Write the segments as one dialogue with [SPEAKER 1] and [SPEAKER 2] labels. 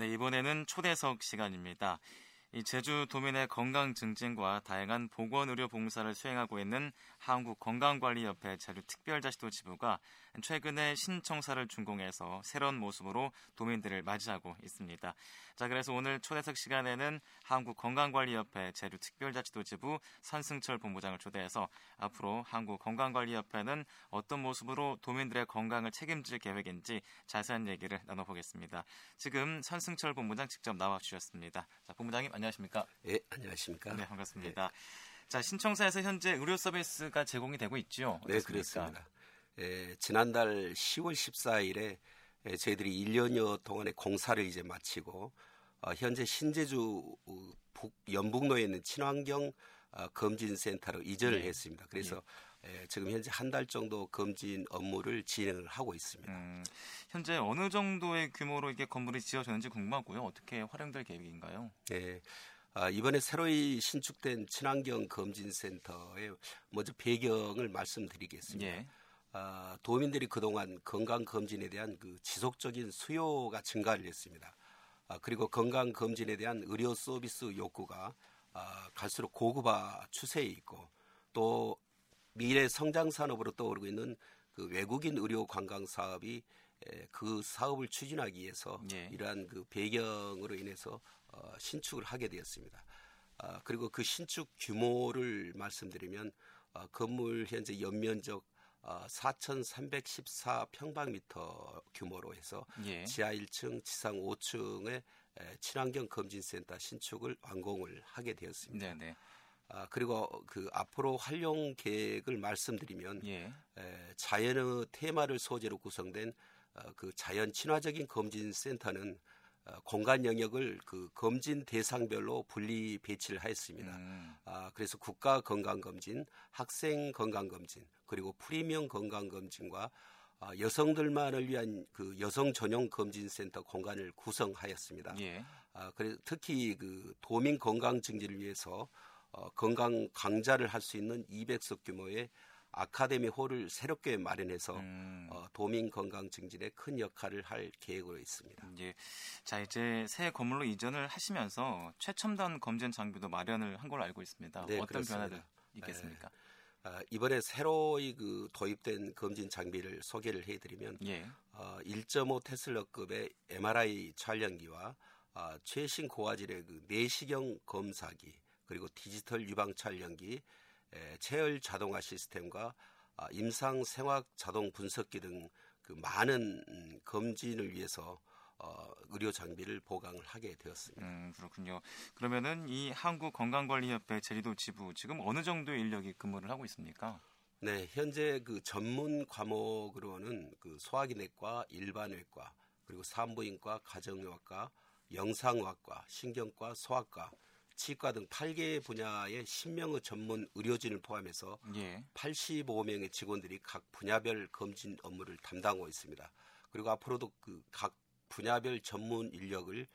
[SPEAKER 1] 네, 이번에는 초대석 시간입니다. 이 제주 도민의 건강 증진과 다양한 보건 의료 봉사를 수행하고 있는 한국 건강관리협회 제주 특별자치도 지부가 최근에 신청사를 준공해서 새로운 모습으로 도민들을 맞이하고 있습니다. 자, 그래서 오늘 초대석 시간에는 한국 건강관리협회 제주 특별자치도 지부 선승철 본부장을 초대해서 앞으로 한국 건강관리협회는 어떤 모습으로 도민들의 건강을 책임질 계획인지 자세한 얘기를 나눠보겠습니다. 지금 선승철 본부장 직접 나와 주셨습니다. 자, 본부장님 안녕하십니까?
[SPEAKER 2] 예, 안녕하십니까?
[SPEAKER 1] 네, 반갑습니다. 네. 자, 신청사에서 현재 의료 서비스가 제공이 되고 있죠?
[SPEAKER 2] 네, 그렇습니다. 예, 지난달 10월 14일에 예, 저희들이 1년여 동안의 공사를 이제 마치고 어, 현재 신제주 어, 북, 연북로에 있는 친환경 어, 검진센터로 이전을 네. 했습니다. 그래서 예. 예, 지금 현재 한 달 정도 검진 업무를 진행을 하고 있습니다. 음,
[SPEAKER 1] 현재 어느 정도의 규모로 이게 건물이 지어졌는지 궁금하고요. 어떻게 활용될 계획인가요?
[SPEAKER 2] 네. 아, 이번에 새로이 신축된 친환경 검진센터의 먼저 배경을 말씀드리겠습니다. 예. 아, 도민들이 그동안 건강 검진에 대한 그 지속적인 수요가 증가를 했습니다. 아, 그리고 건강 검진에 대한 의료 서비스 욕구가 아, 갈수록 고급화 추세에 있고 또 미래 성장 산업으로 떠오르고 있는 그 외국인 의료 관광 사업이 에, 그 사업을 추진하기 위해서 예. 이러한 그 배경으로 인해서 어, 신축을 하게 되었습니다. 아, 그리고 그 신축 규모를 말씀드리면 어, 건물 현재 연면적 어, 4,314 평방미터 규모로 해서 예. 지하 1층, 지상 5층의 에, 친환경 검진센터 신축을 완공을 하게 되었습니다. 네네. 아, 그리고 그 앞으로 활용 계획을 말씀드리면 예. 에, 자연의 테마를 소재로 구성된 어, 그 자연 친화적인 검진 센터는 어, 공간 영역을 그 검진 대상별로 분리 배치를 하였습니다. 음. 아, 그래서 국가 건강 검진, 학생 건강 검진, 그리고 프리미엄 건강 검진과 아, 여성들만을 위한 그 여성 전용 검진 센터 공간을 구성하였습니다. 예. 아, 그래서 특히 그 도민 건강 증진을 위해서 어, 건강 강좌를 할 수 있는 200석 규모의 아카데미 홀을 새롭게 마련해서 음. 어, 도민 건강 증진에 큰 역할을 할 계획으로 있습니다.
[SPEAKER 1] 예. 자 이제 새 건물로 이전을 하시면서 최첨단 검진 장비도 마련을 한 걸로 알고 있습니다. 네, 어떤 그렇습니다. 변화들 있겠습니까? 네.
[SPEAKER 2] 아, 이번에 새로이 그 도입된 검진 장비를 소개를 해드리면 예. 어, 1.5 테슬라급의 MRI 촬영기와 아, 최신 고화질의 그 내시경 검사기 그리고 디지털 유방 촬영기 에, 체열 자동화 시스템과 아, 임상 생학 자동 분석기 등 그 많은 음, 검진을 위해서 어, 의료 장비를 보강을 하게 되었습니다.
[SPEAKER 1] 음, 그렇군요. 그러면은 이 한국 건강관리협회 제리도 지부 지금 어느 정도의 인력이 근무를 하고 있습니까?
[SPEAKER 2] 네, 현재 그 전문 과목으로는 그 소화기내과, 일반외과, 그리고 산부인과, 가정의학과, 영상의학과, 신경과, 소아과 치과 등 8개 분야의 10명의 전문 의료진을 포함해서 예. 85명의 직원들이 각 분야별 검진 업무를 담당하고 있습니다. 그리고 앞으로도 그 각 분야별 전문 인력을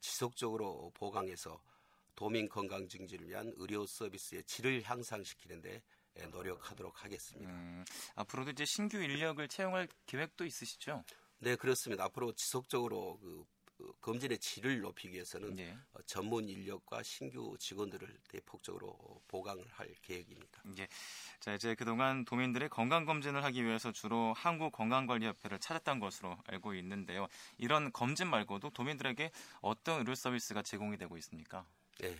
[SPEAKER 2] 지속적으로 보강해서 도민 건강 증진을 위한 의료 서비스의 질을 향상시키는데 노력하도록 하겠습니다. 음,
[SPEAKER 1] 앞으로도 이제 신규 인력을 채용할 계획도 있으시죠?
[SPEAKER 2] 네, 그렇습니다. 앞으로 지속적으로 그 검진의 질을 높이기 위해서는 네. 어, 전문 인력과 신규 직원들을 대폭적으로 보강을 할 계획입니다.
[SPEAKER 1] 예. 자 이제 그동안 도민들의 건강 검진을 하기 위해서 주로 한국 건강관리협회를 찾았던 것으로 알고 있는데요. 이런 검진 말고도 도민들에게 어떤 의료 서비스가 제공이 되고 있습니까?
[SPEAKER 2] 네.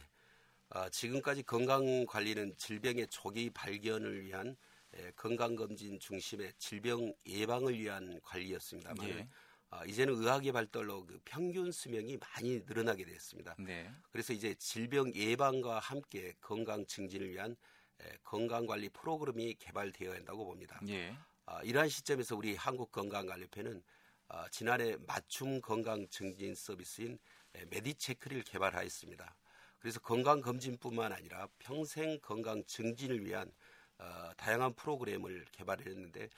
[SPEAKER 2] 아, 지금까지 건강 관리는 질병의 조기 발견을 위한 에, 건강검진 중심의 질병 예방을 위한 관리였습니다만 예. 아, 이제는 의학의 발달로 그 평균 수명이 많이 늘어나게 됐습니다. 네. 그래서 이제 질병 예방과 함께 건강 증진을 위한 에, 건강관리 프로그램이 개발되어야 한다고 봅니다. 예. 아, 이러한 시점에서 우리 한국건강관리협회는 아, 지난해 맞춤 건강 증진 서비스인 에, 메디체크를 개발하였습니다. 그래서 건강 검진뿐만 아니라 평생 건강 증진을 위한 어, 다양한 프로그램을 개발했는데 에,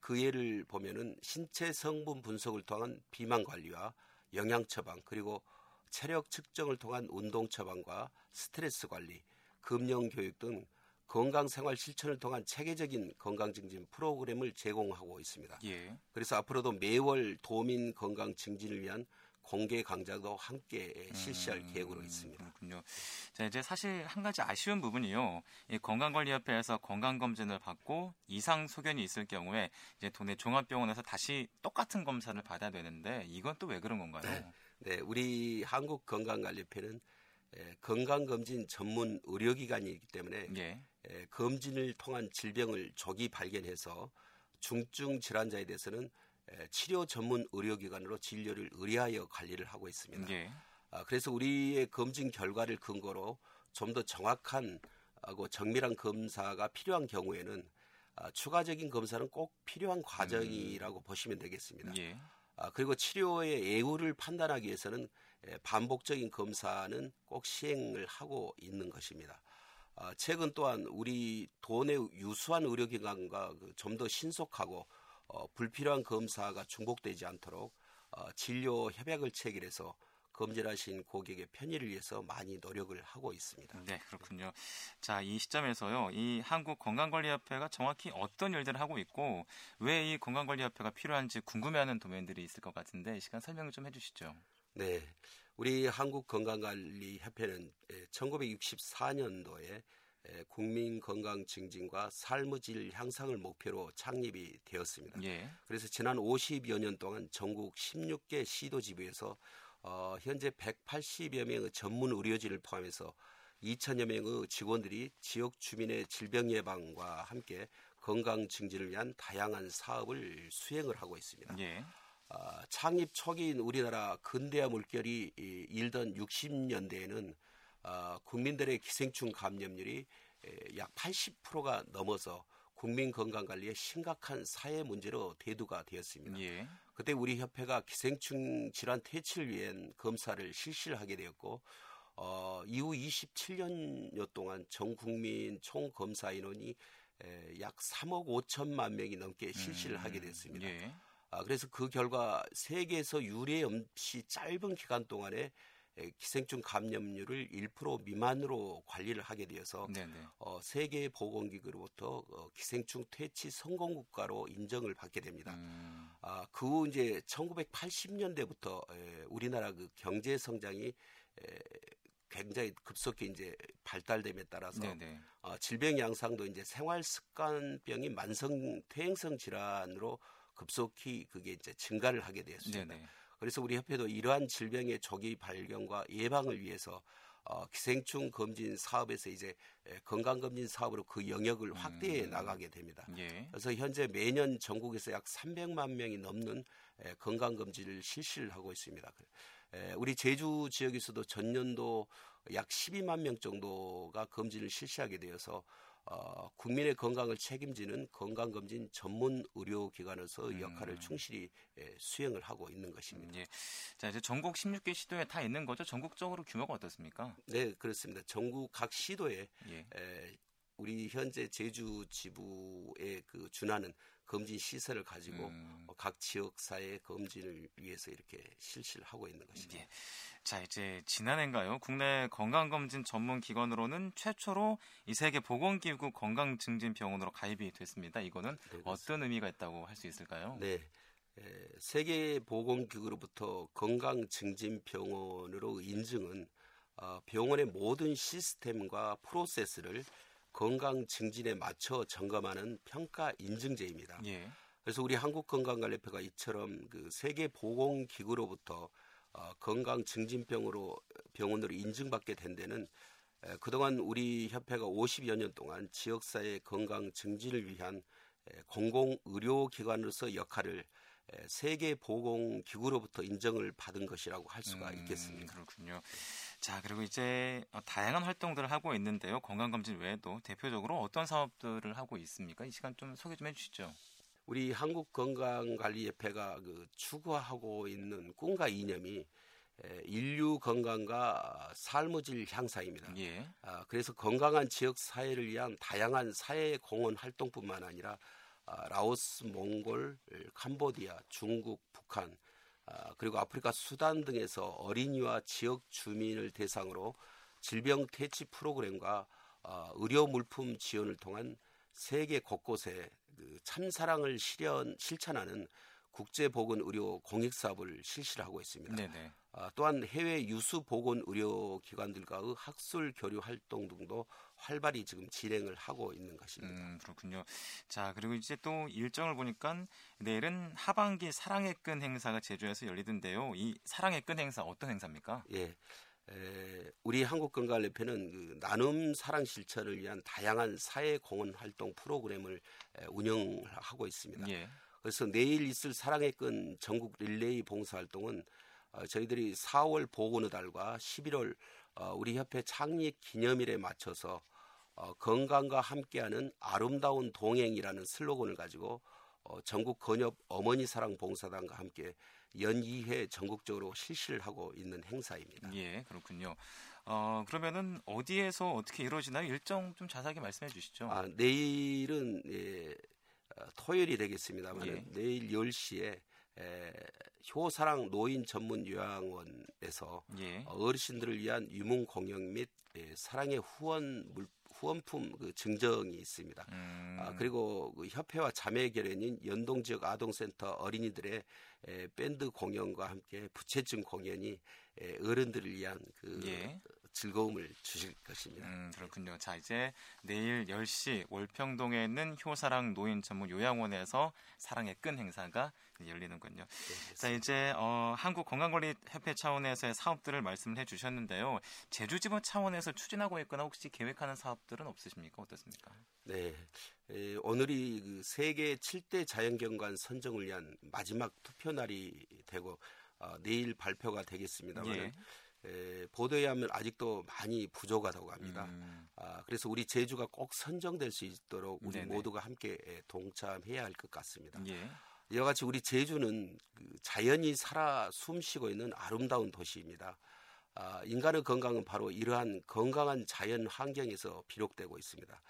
[SPEAKER 2] 그 예를 보면은 신체 성분 분석을 통한 비만 관리와 영양 처방 그리고 체력 측정을 통한 운동 처방과 스트레스 관리, 금융 교육 등 건강 생활 실천을 통한 체계적인 건강 증진 프로그램을 제공하고 있습니다. 예. 그래서 앞으로도 매월 도민 건강 증진을 위한 공개 강좌도 함께 실시할 음, 계획으로 있습니다.
[SPEAKER 1] 그렇군요. 자, 이제 사실 한 가지 아쉬운 부분이요. 이 건강관리협회에서 건강검진을 받고 이상 소견이 있을 경우에 이제 도내 종합병원에서 다시 똑같은 검사를 받아야 되는데 이건 또 왜 그런 건가요? 네,
[SPEAKER 2] 네 우리 한국건강관리협회는 건강검진 전문 의료기관이기 때문에 예. 검진을 통한 질병을 조기 발견해서 중증 질환자에 대해서는 치료 전문 의료기관으로 진료를 의뢰하여 관리를 하고 있습니다. 예. 아, 그래서 우리의 검진 결과를 근거로 좀 더 정확한 하고 정밀한 검사가 필요한 경우에는 아, 추가적인 검사는 꼭 필요한 과정이라고 음. 보시면 되겠습니다. 예. 아, 그리고 치료의 예후를 판단하기 위해서는 반복적인 검사는 꼭 시행을 하고 있는 것입니다. 아, 최근 또한 우리 도내 유수한 의료기관과 그 좀더 신속하고 어, 불필요한 검사가 중복되지 않도록 어, 진료 협약을 체결해서 검진하신 고객의 편의를 위해서 많이 노력을 하고 있습니다.
[SPEAKER 1] 네, 그렇군요. 자, 이 시점에서요, 이 한국건강관리협회가 정확히 어떤 일들을 하고 있고 왜 이 건강관리협회가 필요한지 궁금해하는 도면들이 있을 것 같은데 이 시간 설명을 좀 해주시죠.
[SPEAKER 2] 네, 우리 한국건강관리협회는 1964년도에 국민 건강 증진과 삶의 질 향상을 목표로 창립이 되었습니다. 예. 그래서 지난 50여 년 동안 전국 16개 시도 지부에서 어, 현재 180여 명의 전문 의료진을 포함해서 2천여 명의 직원들이 지역 주민의 질병 예방과 함께 건강 증진을 위한 다양한 사업을 수행을 하고 있습니다. 예. 어, 창립 초기인 우리나라 근대화 물결이 일던 60년대에는 어, 국민들의 기생충 감염률이 에, 약 80%가 넘어서 국민 건강 관리에 심각한 사회 문제로 대두가 되었습니다. 예. 그때 우리 협회가 기생충 질환 퇴치를 위한 검사를 실시를 하게 되었고 어, 이후 27년여 동안 전 국민 총 검사 인원이 에, 약 3억 5천만 명이 넘게 실시를 음, 하게 됐습니다. 예. 아, 그래서 그 결과 세계에서 유례 없이 짧은 기간 동안에 기생충 감염률을 1% 미만으로 관리를 하게 되어서 어, 세계 보건기구로부터 어, 기생충 퇴치 성공 국가로 인정을 받게 됩니다. 음. 아, 그 후 이제 1980년대부터 에, 우리나라 그 경제 성장이 에, 굉장히 급속히 이제 발달됨에 따라서 어, 질병 양상도 이제 생활 습관병이 만성 퇴행성 질환으로 급속히 그게 이제 증가를 하게 되었습니다. 네네. 그래서 우리 협회도 이러한 질병의 조기 발견과 예방을 위해서 어, 기생충 검진 사업에서 이제 건강 검진 사업으로 그 영역을 확대해 음. 나가게 됩니다. 예. 그래서 현재 매년 전국에서 약 300만 명이 넘는 에, 건강 검진을 실시를 하고 있습니다. 에, 우리 제주 지역에서도 전년도 약 12만 명 정도가 검진을 실시하게 되어서 어, 국민의 건강을 책임지는 건강검진 전문 의료기관으로서 음. 역할을 충실히 예, 수행을 하고 있는 것입니다. 음, 예.
[SPEAKER 1] 자 이제 전국 16개 시도에 다 있는 거죠? 전국적으로 규모가 어떻습니까?
[SPEAKER 2] 네 그렇습니다. 전국 각 시도에 예. 에, 우리 현재 제주 지부에 그 준하는 검진 시설을 가지고 음. 각 지역 사회 검진을 위해서 이렇게 실시를 하고 있는 것입니다. 예.
[SPEAKER 1] 자, 이제 지난해인가요? 국내 건강검진 전문 기관으로는 최초로 이 세계 보건기구 건강증진병원으로 가입이 됐습니다. 이거는 네, 어떤 의미가 있다고 할 수 있을까요?
[SPEAKER 2] 네. 에, 세계 보건기구로부터 건강증진병원으로 인증은 어, 병원의 모든 시스템과 프로세스를 건강 증진에 맞춰 점검하는 평가 인증제입니다. 예. 그래서 우리 한국건강관리협회가 이처럼 그 세계 보건기구로부터 어, 건강 증진병으로 병원으로 인증받게 된 데는 에, 그동안 우리 협회가 50여 년 동안 지역사회 건강 증진을 위한 에, 공공 의료 기관으로서 역할을 에, 세계 보건 기구로부터 인정을 받은 것이라고 할 수가 음, 있겠습니다.
[SPEAKER 1] 그렇군요. 자, 그리고 이제 어, 다양한 활동들을 하고 있는데요. 건강검진 외에도 대표적으로 어떤 사업들을 하고 있습니까? 이 시간 좀 소개 좀 해주시죠.
[SPEAKER 2] 우리 한국건강관리협회가 그 추구하고 있는 꿈과 이념이 인류 건강과 삶의 질 향상입니다. 예. 아, 그래서 건강한 지역 사회를 위한 다양한 사회 공헌 활동뿐만 아니라 아, 라오스, 몽골, 캄보디아, 중국, 북한 아, 그리고 아프리카 수단 등에서 어린이와 지역 주민을 대상으로 질병 퇴치 프로그램과 아, 의료 물품 지원을 통한 세계 곳곳에 그 참사랑을 실현 실천하는 국제보건의료 공익사업을 실시를 하고 있습니다. 네네. 아, 또한 해외 유수 보건 의료 기관들과의 학술 교류 활동 등도 활발히 지금 진행을 하고 있는 것입니다.
[SPEAKER 1] 음, 그렇군요. 자 그리고 이제 또 일정을 보니까 내일은 하반기 사랑의 끈 행사가 제주에서 열리던데요. 이 사랑의 끈 행사 어떤 행사입니까?
[SPEAKER 2] 예. 에, 우리 한국건강협회는 그 나눔 사랑 실천을 위한 다양한 사회 공헌 활동 프로그램을 에, 운영하고 있습니다. 예. 그래서 내일 있을 사랑의 끈 전국 릴레이 봉사활동은 어, 저희들이 4월 보건의 달과 11월 어, 우리 협회 창립 기념일에 맞춰서 어, 건강과 함께하는 아름다운 동행이라는 슬로건을 가지고 어, 전국 건협 어머니 사랑 봉사단과 함께 연이회 전국적으로 실시를 하고 있는 행사입니다.
[SPEAKER 1] 예, 그렇군요. 어, 그러면은 어디에서 어떻게 이루어지나요? 일정 좀 자세하게 말씀해 주시죠.
[SPEAKER 2] 아, 내일은 예, 어, 토요일이 되겠습니다만 예. 내일 10시에 에, 효사랑 노인 전문 요양원에서 예. 어르신들을 위한 유문 공연 및 예, 사랑의 후원 물, 후원품 그 증정이 있습니다. 음. 아, 그리고 그 협회와 자매 결연인 연동 지역 아동센터 어린이들의 에, 밴드 공연과 함께 부채증 공연이 에, 어른들을 위한 그 예. 즐거움을 주실 것입니다.
[SPEAKER 1] 음, 그렇군요. 자, 이제 내일 10시 월평동에 있는 효사랑 노인 전문 요양원에서 사랑의 끈 행사가 열리는군요. 네, 자, 이제 어, 한국건강관리협회 차원에서의 사업들을 말씀을 해 주셨는데요. 제주지부 차원에서 추진하고 있거나 혹시 계획하는 사업들은 없으십니까? 어떻습니까?
[SPEAKER 2] 네. 에, 오늘이 그 세계 7대 자연경관 선정을 위한 마지막 투표 날이 되고 어, 내일 발표가 되겠습니다만 예. 에, 보도에 하면 아직도 많이 부족하다고 합니다. 음. 아, 그래서 우리 제주가 꼭 선정될 수 있도록 우리 네네. 모두가 함께 동참해야 할 것 같습니다. 예. 이와 같이 우리 제주는 그 자연이 살아 숨쉬고 있는 아름다운 도시입니다. 아, 인간의 건강은 바로 이러한 건강한 자연 환경에서 비롯되고 있습니다.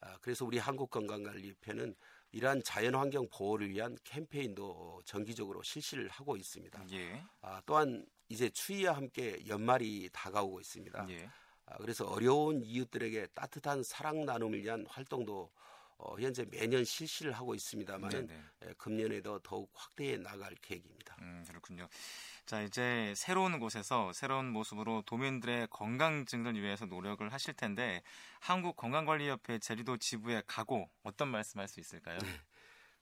[SPEAKER 2] 아, 그래서 우리 한국건강관리협회는 이러한 자연 환경 보호를 위한 캠페인도 정기적으로 실시를 하고 있습니다. 예. 아, 또한 이제 추위와 함께 연말이 다가오고 있습니다. 예. 아, 그래서 어려운 이웃들에게 따뜻한 사랑 나눔을 위한 활동도 어, 현재 매년 실시를 하고 있습니다만 예, 금년에도 더욱 확대해 나갈 계획입니다.
[SPEAKER 1] 음, 그렇군요. 자 이제 새로운 곳에서 새로운 모습으로 도민들의 건강 증진을 위해서 노력을 하실 텐데 한국 건강관리협회 제주도 지부의 각오 어떤 말씀할 수 있을까요? 네.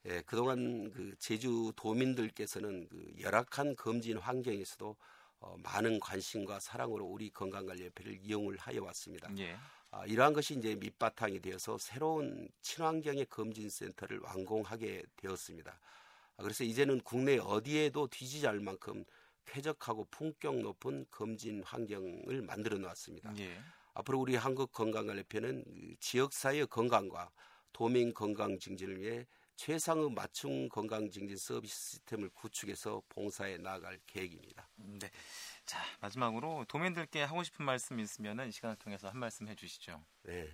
[SPEAKER 2] 예, 그동안 그 제주 도민들께서는 그 열악한 검진 환경에서도 어, 많은 관심과 사랑으로 우리 건강관리협회를 이용을 하여 왔습니다. 예. 아, 이러한 것이 이제 밑바탕이 되어서 새로운 친환경의 검진센터를 완공하게 되었습니다. 아, 그래서 이제는 국내 어디에도 뒤지지 않을 만큼 쾌적하고 품격 높은 검진 환경을 만들어 놨습니다. 예. 앞으로 우리 한국 건강관리협회는 그 지역사회의 건강과 도민 건강 증진을 위해 최상의 맞춤 건강 증진 서비스 시스템을 구축해서 봉사해 나갈 계획입니다.
[SPEAKER 1] 네. 자, 마지막으로 도민들께 하고 싶은 말씀 있으면 이 시간을 통해서 한 말씀 해 주시죠. 네.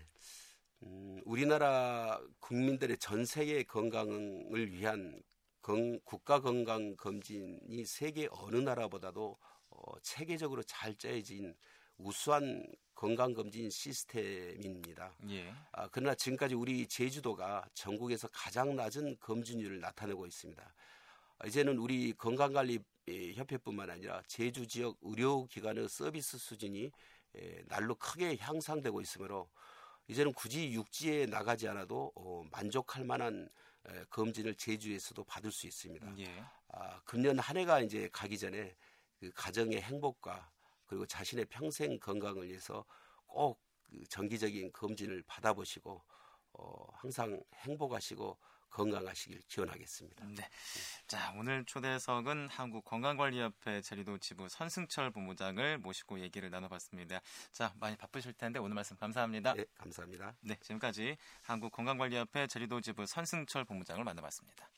[SPEAKER 2] 음, 우리나라 국민들의 전 세계 건강을 위한 건, 국가 건강 검진이 세계 어느 나라보다도 어, 체계적으로 잘 짜여진 우수한 건강검진 시스템입니다. 예. 아, 그러나 지금까지 우리 제주도가 전국에서 가장 낮은 검진율을 나타내고 있습니다. 아, 이제는 우리 건강관리 협회뿐만 아니라 제주 지역 의료기관의 서비스 수준이 에, 날로 크게 향상되고 있으므로 이제는 굳이 육지에 나가지 않아도 어, 만족할 만한 에, 검진을 제주에서도 받을 수 있습니다. 예. 아, 금년 한 해가 이제 가기 전에 그 가정의 행복과 그리고 자신의 평생 건강을 위해서 꼭그 정기적인 검진을 받아보시고 어, 항상 행복하시고 건강하시길 기원하겠습니다. 네.
[SPEAKER 1] 자, 오늘 초대석은 한국건강관리협회 제리도 지부 선승철 본부장을 모시고 얘기를 나눠봤습니다. 자, 많이 바쁘실 텐데 오늘 말씀 감사합니다.
[SPEAKER 2] 네, 감사합니다.
[SPEAKER 1] 네, 지금까지 한국건강관리협회 제리도 지부 선승철 본부장을 만나봤습니다.